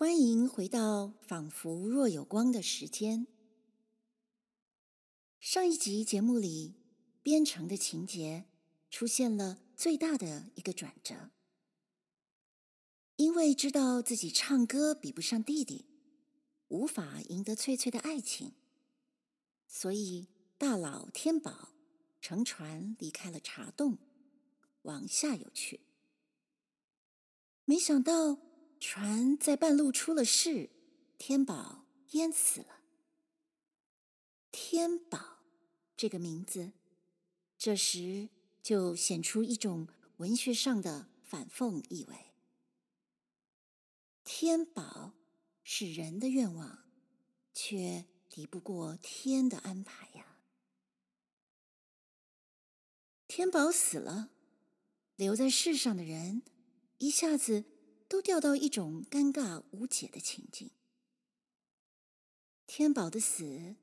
欢迎回到仿佛若有光的时间。上一集节目里，边城的情节出现了最大的一个转折。因为知道自己唱歌比不上弟弟，无法赢得翠翠的爱情，所以大佬天宝乘船离开了茶洞，往下游去。没想到船在半路出了事，天宝淹死了。天宝这个名字，这时就显出一种文学上的反讽意味。天宝是人的愿望，却敌不过天的安排呀。天宝死了，留在世上的人一下子都掉到一种尴尬无解的情境。天宝的死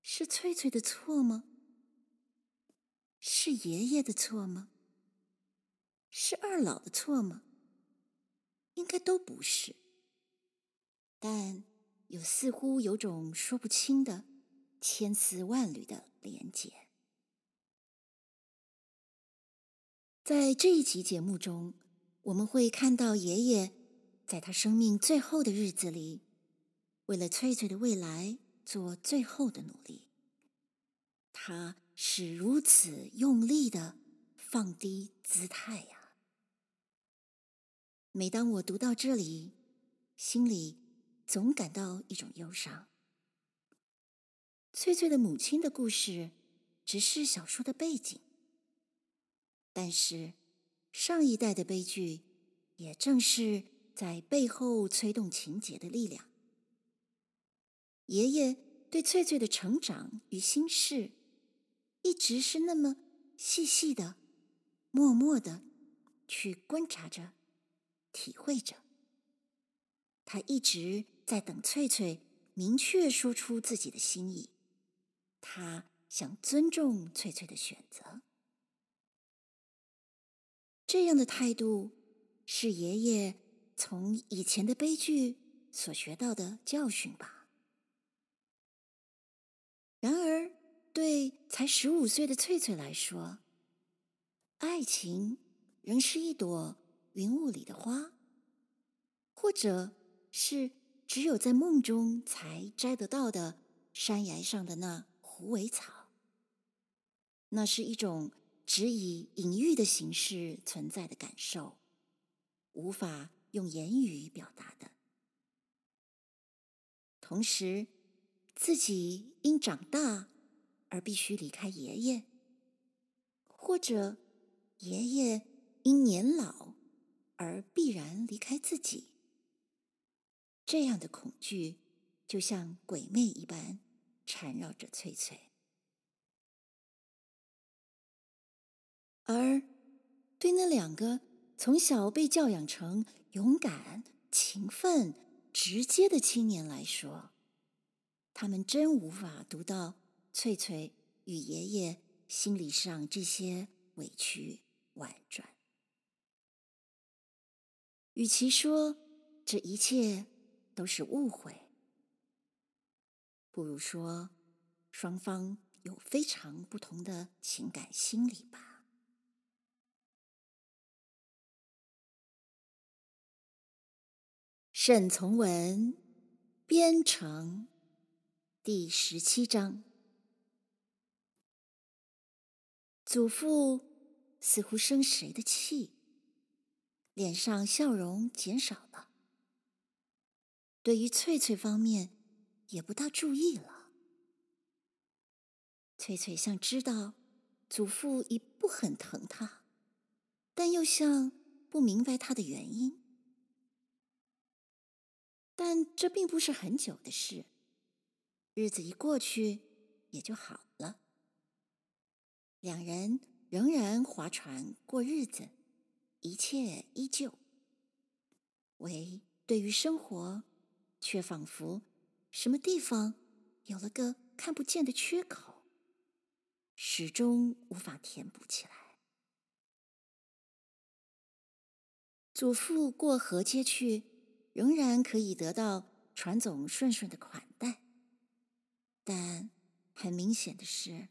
是翠翠的错吗？是爷爷的错吗？是二老的错吗？应该都不是，但又似乎有种说不清的千丝万缕的连结。在这一集节目中，我们会看到爷爷在他生命最后的日子里，为了翠翠的未来做最后的努力。他是如此用力的放低姿态呀。每当我读到这里，心里总感到一种忧伤。翠翠的母亲的故事只是小说的背景，但是上一代的悲剧也正是在背后催动情节的力量。爷爷对翠翠的成长与心事，一直是那么细细的、默默的去观察着。体会着，他一直在等翠翠明确说出自己的心意。他想尊重翠翠的选择。这样的态度是爷爷从以前的悲剧所学到的教训吧。然而，对才十五岁的翠翠来说，爱情仍是一朵。云雾里的花，或者是只有在梦中才摘得到的山崖上的那狐尾草，那是一种只以隐喻的形式存在的感受，无法用言语表达的。同时，自己因长大而必须离开爷爷，或者爷爷因年老。而必然离开自己，这样的恐惧就像鬼魅一般缠绕着翠翠。而对那两个从小被教养成勇敢、勤奋、直接的青年来说，他们真无法读到翠翠与爷爷心理上这些委屈婉转。与其说这一切都是误会，不如说双方有非常不同的情感心理吧。沈从文《边城》第十七章，祖父似乎生谁的气？脸上笑容减少了，对于翠翠方面也不大注意了。翠翠像知道祖父已不很疼她，但又像不明白他的原因。但这并不是很久的事，日子一过去也就好了。两人仍然划船过日子。一切依旧，唯对于生活，却仿佛什么地方有了个看不见的缺口，始终无法填补起来。祖父过河街去，仍然可以得到船总顺顺的款待。但很明显的是，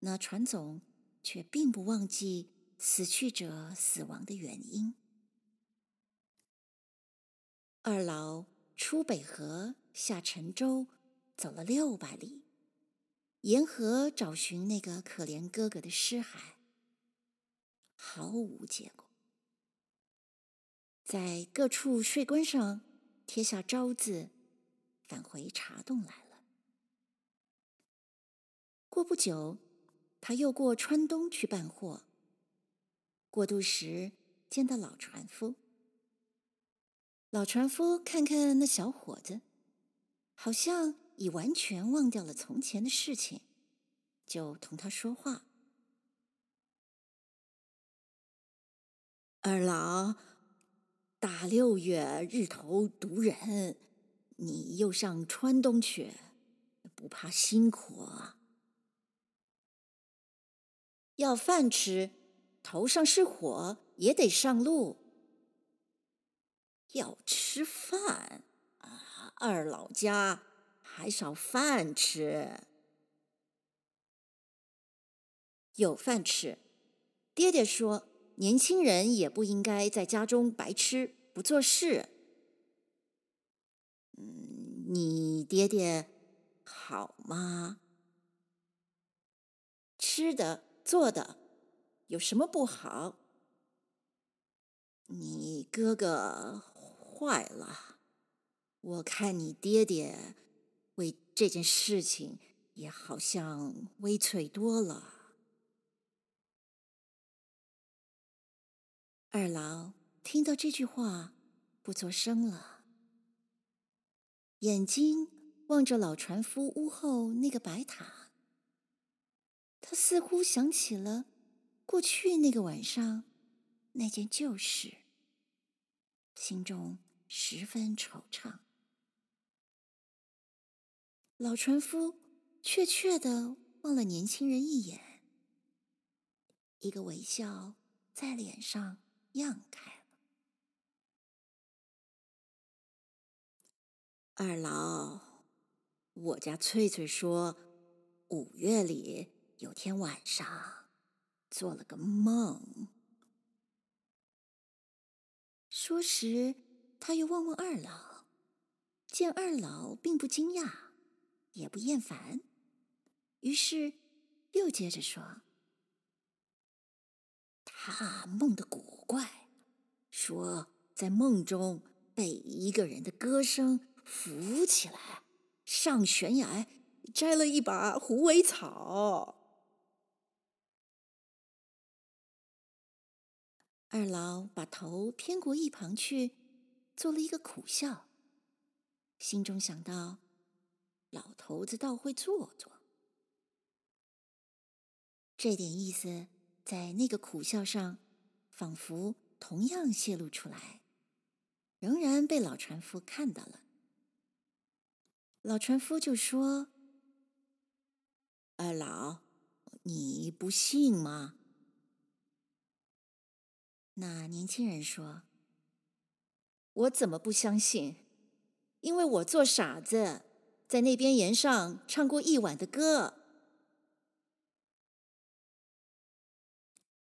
那船总却并不忘记死去者死亡的原因。二老出北河，下沉舟，走了六百里，沿河找寻那个可怜哥哥的尸骸，毫无结果。在各处税关上贴下招字，返回茶洞来了。过不久，他又过川东去办货。过渡时见到老船夫，老船夫看看那小伙子，好像已完全忘掉了从前的事情，就同他说话：“二老，大六月日头毒人，你又上川东去，不怕辛苦？”要饭吃，头上是火也得上路。要吃饭啊，二老家还少饭吃。有饭吃，爹爹说，年轻人也不应该在家中白吃不做事。嗯，你爹爹好吗？吃的。做的有什么不好？你哥哥坏了，我看你爹爹为这件事情也好像微脆多了。二老听到这句话，不作声了，眼睛望着老船夫屋后那个白塔。他似乎想起了过去那个晚上那件旧事，心中十分惆怅。老船夫怯怯地望了年轻人一眼，一个微笑在脸上漾开二老，我家翠翠说，五月里。有天晚上，做了个梦。说时，他又望望二老，见二老并不惊讶，也不厌烦，于是又接着说：“他梦的古怪，说在梦中被一个人的歌声扶起来，上悬崖摘了一把虎尾草。”二老把头偏过一旁去，做了一个苦笑，心中想到：老头子倒会做作。这点意思在那个苦笑上，仿佛同样泄露出来，仍然被老船夫看到了。老船夫就说：“二老，你不信吗？”那年轻人说：“我怎么不相信？因为我做傻子，在那边沿上唱过一晚的歌。”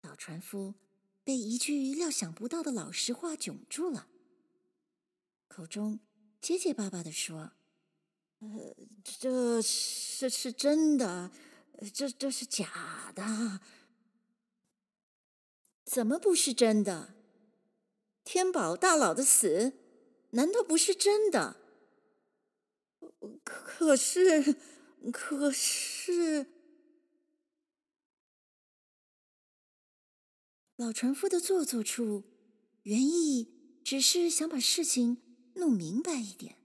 老船夫被一句料想不到的老实话窘住了，口中结结巴巴地说：“呃，这是是真的，这这是假的。”怎么不是真的？天宝大佬的死，难道不是真的？可是，可是，老船夫的做作处，原意只是想把事情弄明白一点，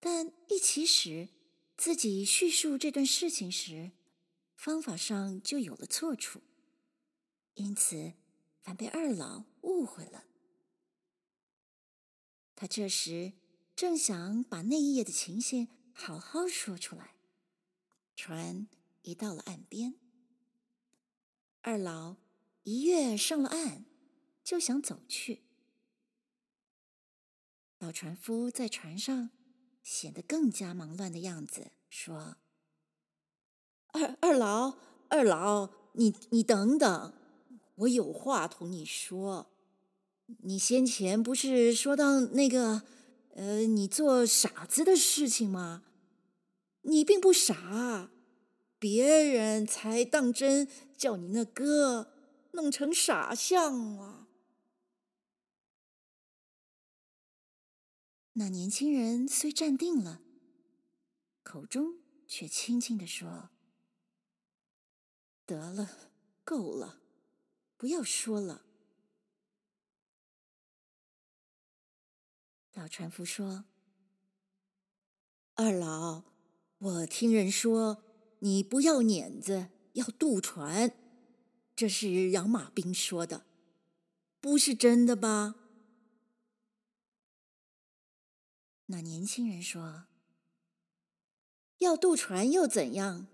但一起始自己叙述这段事情时，方法上就有了错处。因此，反被二老误会了。他这时正想把那一夜的情形好好说出来，船已到了岸边。二老一跃上了岸，就想走去。老船夫在船上显得更加忙乱的样子，说：“二二老，二老，你你等等，我有话同你说。你先前不是说到那个，呃，你做傻子的事情吗？你并不傻，别人才当真叫你那哥弄成傻相啊。”那年轻人虽站定了，口中却轻轻地说：“得了，够了，不要说了。”老船夫说：“二老，我听人说你不要碾子，要渡船，这是养马兵说的，不是真的吧？”那年轻人说：“要渡船又怎样？”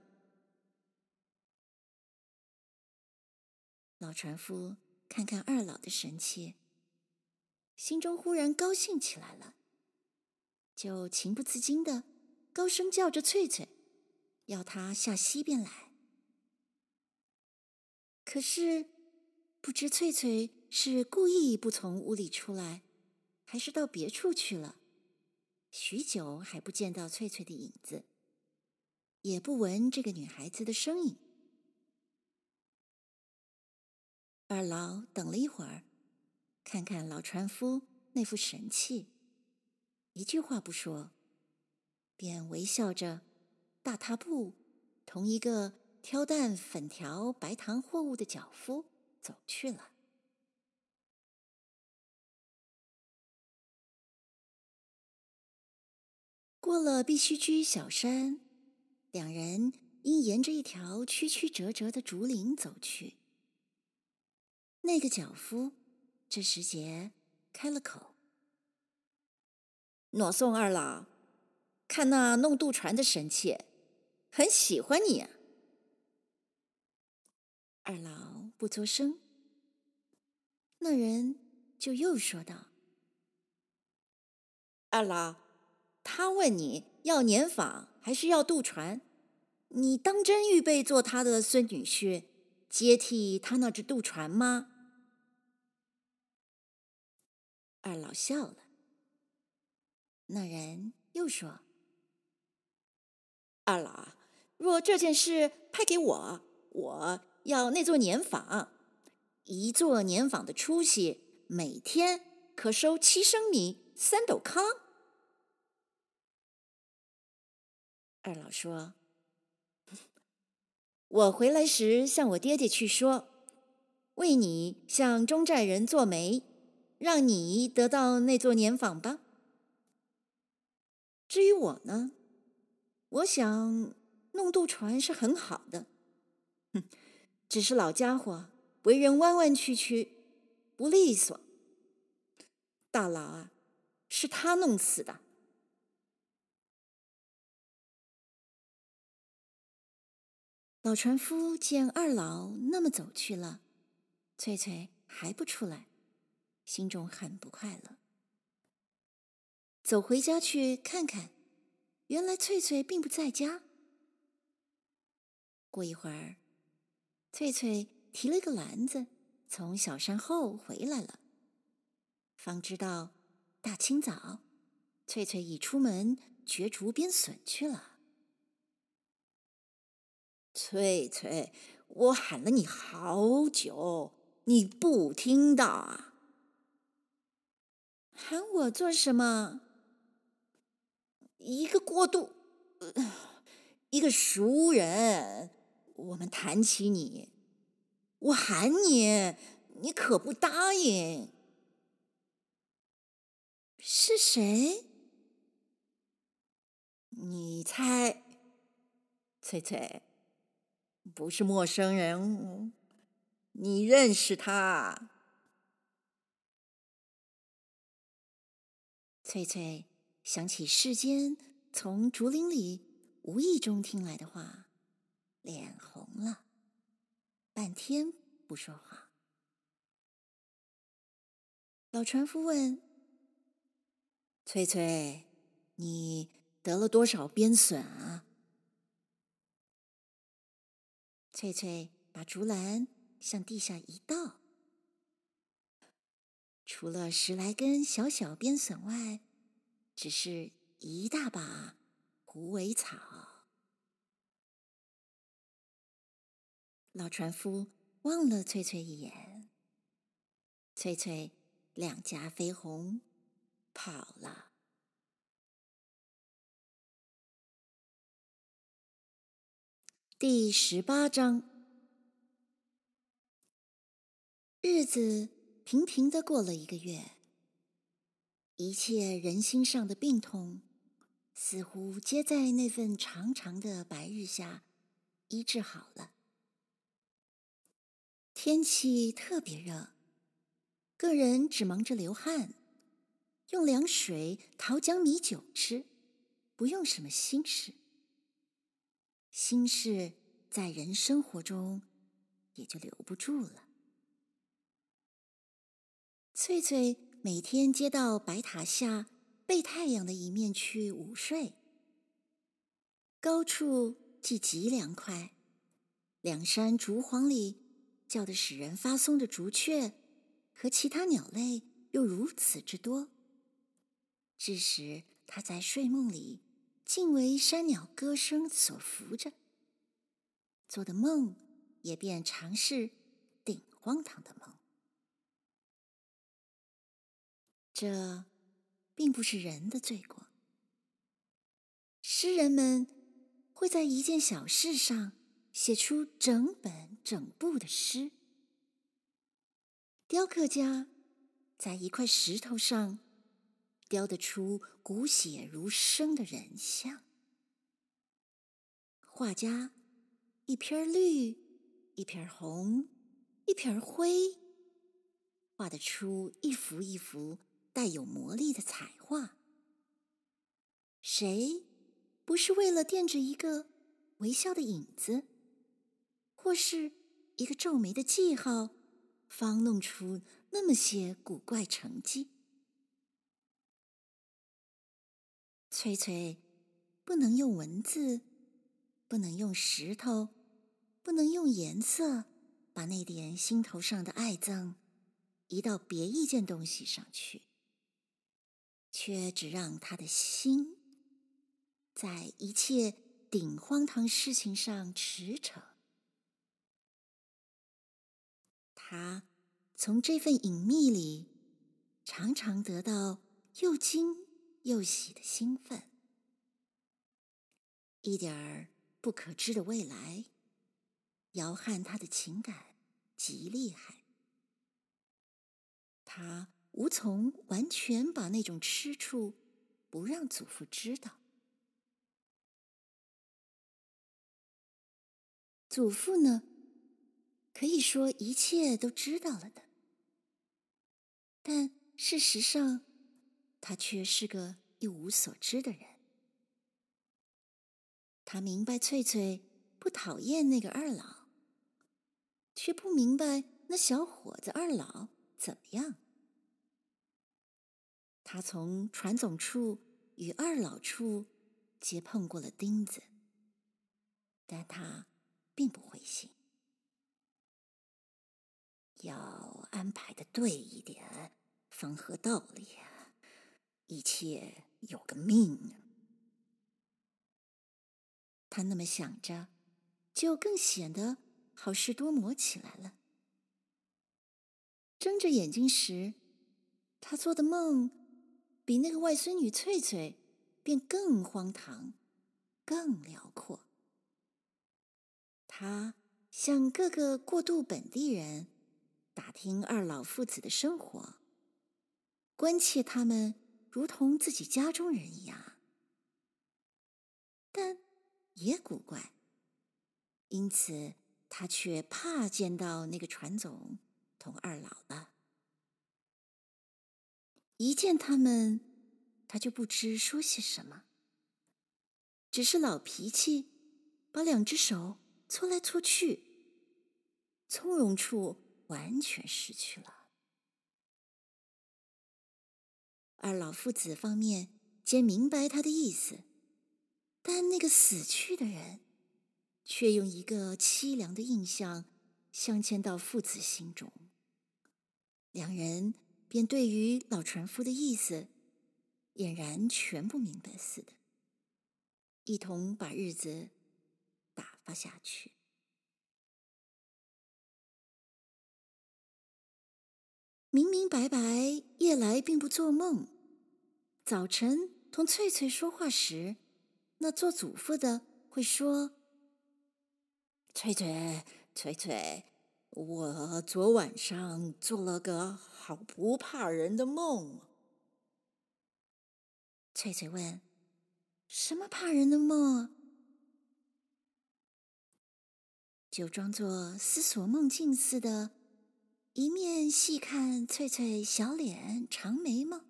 老船夫看看二老的神气，心中忽然高兴起来了，就情不自禁的高声叫着翠翠，要她下溪边来。可是不知翠翠是故意不从屋里出来，还是到别处去了。许久还不见到翠翠的影子，也不闻这个女孩子的声音。二老等了一会儿，看看老船夫那副神气，一句话不说，便微笑着，大踏步同一个挑担粉条、白糖货物的脚夫走去了。过了必须居小山，两人应沿着一条曲曲折折的竹林走去。那个脚夫这时节开了口：“挪送二老，看那弄渡船的神气，很喜欢你啊。”二老不作声，那人就又说道：“二老。”他问你要年访还是要渡船？你当真预备做他的孙女婿，接替他那只渡船吗？二老笑了。那人又说：“二老，若这件事派给我，我要那座年坊，一座年坊的出息，每天可收七升米，三斗糠。”二老说：“我回来时向我爹爹去说，为你向中寨人做媒，让你得到那座年访吧。至于我呢，我想弄渡船是很好的，哼，只是老家伙为人弯弯曲曲，不利索。大老啊，是他弄死的。”老船夫见二老那么走去了，翠翠还不出来，心中很不快乐。走回家去看看，原来翠翠并不在家。过一会儿，翠翠提了个篮子从小山后回来了，方知道大清早，翠翠已出门掘竹编笋去了。翠翠，我喊了你好久，你不听到啊？喊我做什么？一个过渡，一个熟人，我们谈起你，我喊你，你可不答应。是谁？你猜，翠翠。不是陌生人，你认识他？翠翠想起世间从竹林里无意中听来的话，脸红了，半天不说话。老船夫问：“翠翠，你得了多少鞭损啊？”翠翠把竹篮向地下一倒，除了十来根小小鞭笋外，只是一大把狐尾草。老船夫望了翠翠一眼，翠翠两颊绯红，跑了。第十八章，日子平平的过了一个月，一切人心上的病痛，似乎皆在那份长长的白日下医治好了。天气特别热，个人只忙着流汗，用凉水讨将米酒吃，不用什么心事。心事在人生活中也就留不住了。翠翠每天接到白塔下背太阳的一面去午睡，高处既极凉快，两山竹篁里叫得使人发松的竹雀和其他鸟类又如此之多，致使她在睡梦里。尽为山鸟歌声所拂着，做的梦也便常是顶荒唐的梦。这并不是人的罪过。诗人们会在一件小事上写出整本整部的诗，雕刻家在一块石头上。雕得出骨血如生的人像，画家一片绿，一片红，一片灰，画得出一幅一幅带有魔力的彩画。谁不是为了垫着一个微笑的影子，或是一个皱眉的记号，方弄出那么些古怪成绩？翠翠不能用文字，不能用石头，不能用颜色，把那点心头上的爱憎移到别一件东西上去，却只让他的心在一切顶荒唐事情上驰骋。他从这份隐秘里常常得到又惊。又喜的兴奋，一点儿不可知的未来，摇撼他的情感极厉害。他无从完全把那种吃醋不让祖父知道。祖父呢，可以说一切都知道了的，但事实上。他却是个一无所知的人。他明白翠翠不讨厌那个二老，却不明白那小伙子二老怎么样。他从船总处与二老处皆碰过了钉子，但他并不灰心。要安排的对一点，方合道理呀。一切有个命，他那么想着，就更显得好事多磨起来了。睁着眼睛时，他做的梦比那个外孙女翠翠便更荒唐、更辽阔。他向各个过渡本地人打听二老父子的生活，关切他们。如同自己家中人一样，但也古怪，因此他却怕见到那个船总同二老了。一见他们，他就不知说些什么，只是老脾气，把两只手搓来搓去，从容处完全失去了。而老父子方面皆明白他的意思，但那个死去的人却用一个凄凉的印象镶嵌到父子心中。两人便对于老船夫的意思俨然全不明白似的，一同把日子打发下去。明明白白，夜来并不做梦。早晨同翠翠说话时，那做祖父的会说：“翠翠，翠翠，我昨晚上做了个好不怕人的梦。”翠翠问：“什么怕人的梦？”就装作思索梦境似的。一面细看翠翠小脸长眉毛，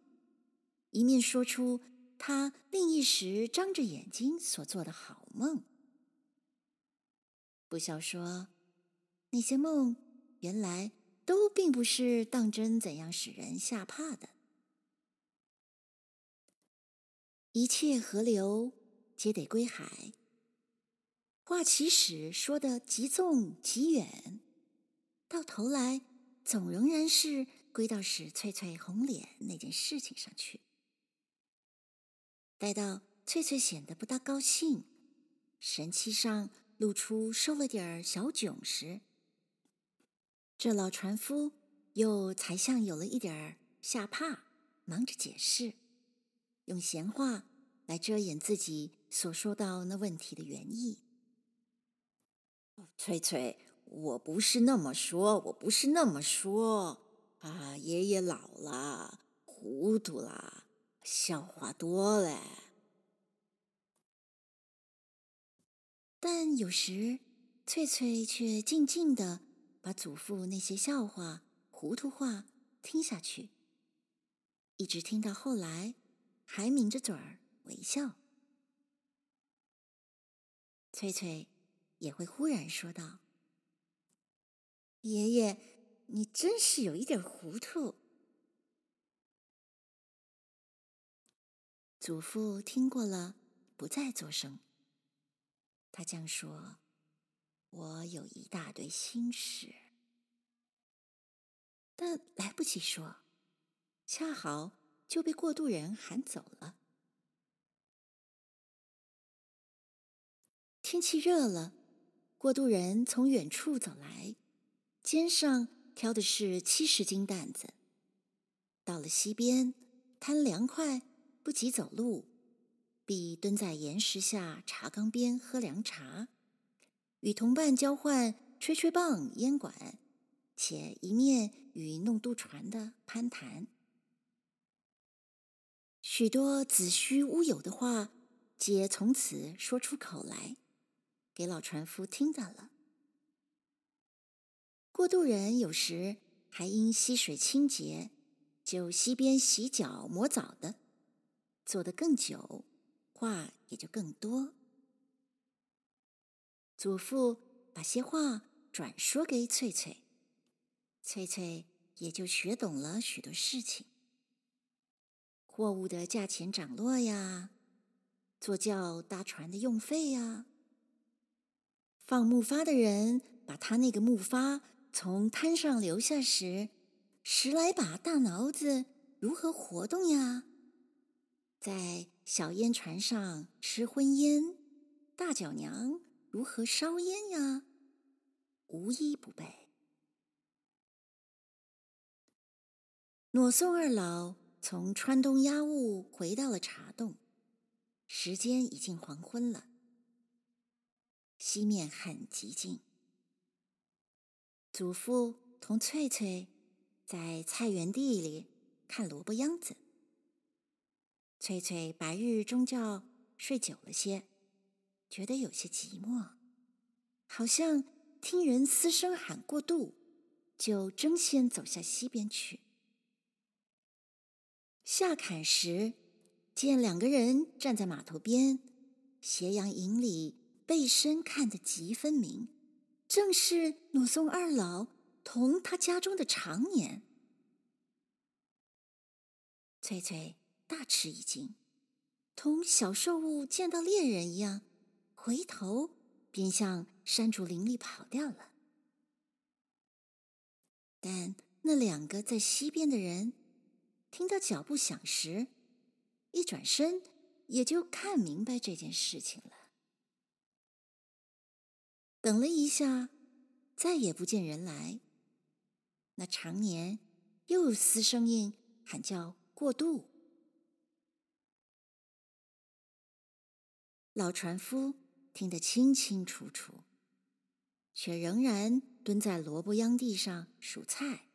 一面说出他另一时张着眼睛所做的好梦。不消说，那些梦原来都并不是当真怎样使人吓怕的。一切河流皆得归海，话起始说的极纵极远，到头来。总仍然是归到使翠翠红脸那件事情上去。待到翠翠显得不大高兴，神气上露出受了点儿小窘时，这老船夫又才像有了一点儿吓怕，忙着解释，用闲话来遮掩自己所说到那问题的原意。翠翠。我不是那么说，我不是那么说啊！爷爷老了，糊涂了，笑话多嘞。但有时翠翠却静静的把祖父那些笑话、糊涂话听下去，一直听到后来，还抿着嘴儿微笑。翠翠也会忽然说道。爷爷，你真是有一点糊涂。祖父听过了，不再作声。他将说：“我有一大堆心事，但来不及说，恰好就被过渡人喊走了。天气热了，过渡人从远处走来。”肩上挑的是七十斤担子，到了溪边，贪凉快，不急走路，必蹲在岩石下茶缸边喝凉茶，与同伴交换吹吹棒、烟管，且一面与弄渡船的攀谈，许多子虚乌有的话，皆从此说出口来，给老船夫听到了。过渡人有时还因溪水清洁，就溪边洗脚磨澡的，做得更久，话也就更多。祖父把些话转说给翠翠，翠翠也就学懂了许多事情。货物的价钱涨落呀，坐轿搭船的用费呀，放木筏的人把他那个木筏。从滩上留下时，十来把大挠子如何活动呀？在小烟船上吃荤烟，大脚娘如何烧烟呀？无一不备。挪送二老从川东押物回到了茶洞，时间已经黄昏了，西面很寂静。祖父同翠翠在菜园地里看萝卜秧子。翠翠白日终觉睡久了些，觉得有些寂寞，好像听人嘶声喊过度，就争先走下溪边去。下坎时，见两个人站在码头边，斜阳影里背身看得极分明。正是鲁宋二老同他家中的常年。翠翠大吃一惊，同小兽物见到猎人一样，回头便向山竹林里跑掉了。但那两个在西边的人听到脚步响时，一转身也就看明白这件事情了。等了一下，再也不见人来。那长年又嘶声音喊叫过度。老船夫听得清清楚楚，却仍然蹲在萝卜秧地上数菜，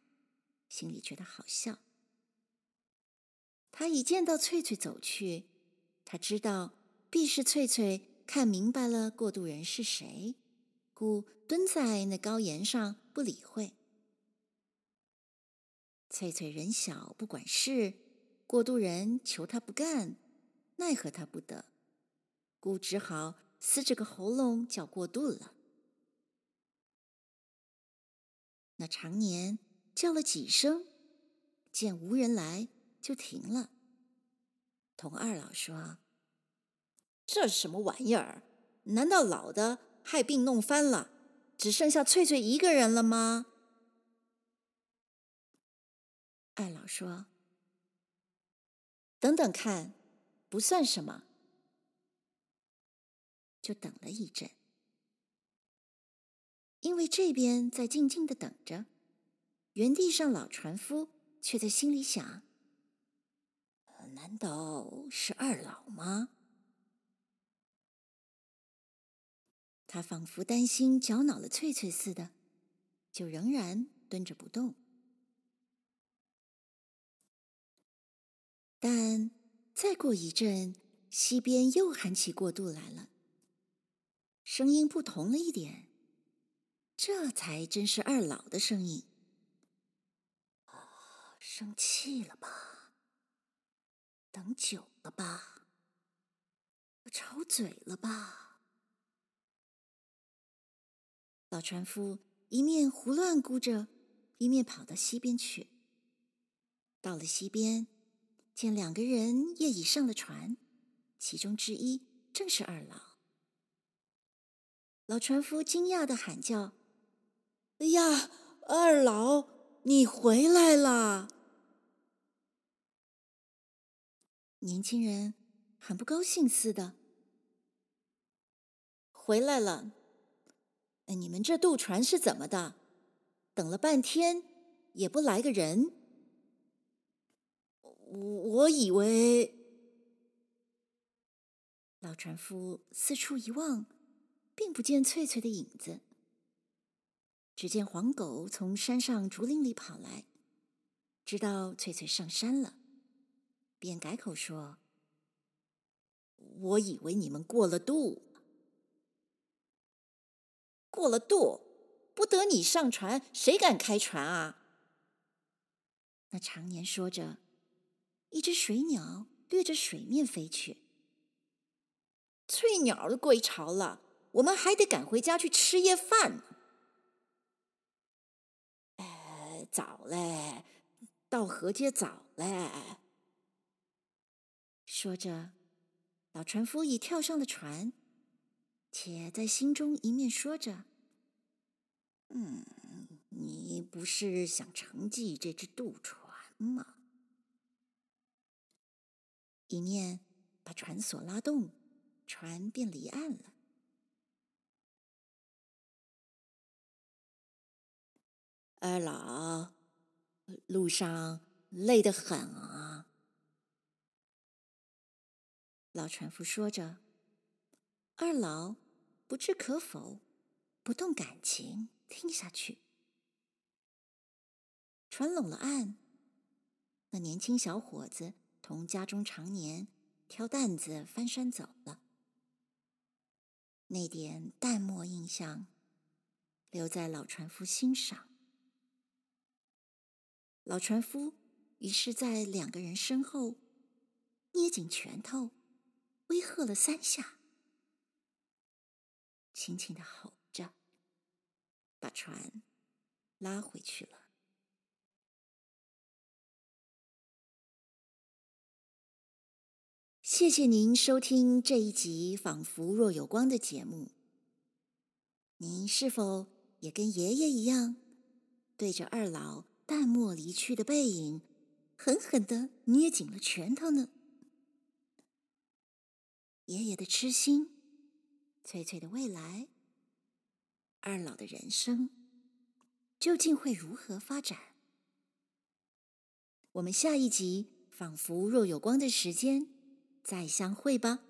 心里觉得好笑。他一见到翠翠走去，他知道必是翠翠看明白了过渡人是谁。故蹲在那高岩上不理会。翠翠人小不管事，过渡人求他不干，奈何他不得，故只好撕着个喉咙叫过渡了。那长年叫了几声，见无人来，就停了。同二老说：“这是什么玩意儿？难道老的？”害病弄翻了，只剩下翠翠一个人了吗？二老说：“等等看，不算什么。”就等了一阵，因为这边在静静的等着，原地上老船夫却在心里想：“难道是二老吗？”他仿佛担心搅恼了翠翠似的，就仍然蹲着不动。但再过一阵，溪边又喊起过渡来了，声音不同了一点，这才真是二老的声音。生气了吧？等久了吧？吵嘴了吧？老船夫一面胡乱估着，一面跑到溪边去。到了溪边，见两个人也已上了船，其中之一正是二老。老船夫惊讶地喊叫：“哎呀，二老，你回来了！”年轻人很不高兴似的：“回来了。”你们这渡船是怎么的？等了半天也不来个人。我我以为，老船夫四处一望，并不见翠翠的影子。只见黄狗从山上竹林里跑来，知道翠翠上山了，便改口说：“我以为你们过了渡。”过了渡，不得你上船，谁敢开船啊？那长年说着，一只水鸟掠着水面飞去。翠鸟都归巢了，我们还得赶回家去吃夜饭呢。早嘞，到河街早嘞。说着，老船夫已跳上了船。且在心中一面说着：“嗯，你不是想承继这只渡船吗？”一面把船索拉动，船便离岸了。二老，路上累得很啊！老船夫说着。二老不置可否，不动感情，听下去。船拢了岸，那年轻小伙子同家中常年挑担子翻山走了。那点淡漠印象留在老船夫心上。老船夫于是，在两个人身后捏紧拳头，威吓了三下。轻轻的吼着，把船拉回去了。谢谢您收听这一集《仿佛若有光》的节目。您是否也跟爷爷一样，对着二老淡漠离去的背影，狠狠地捏紧了拳头呢？爷爷的痴心，翠翠的未来，二老的人生，究竟会如何发展？我们下一集《仿佛若有光》的时间再相会吧。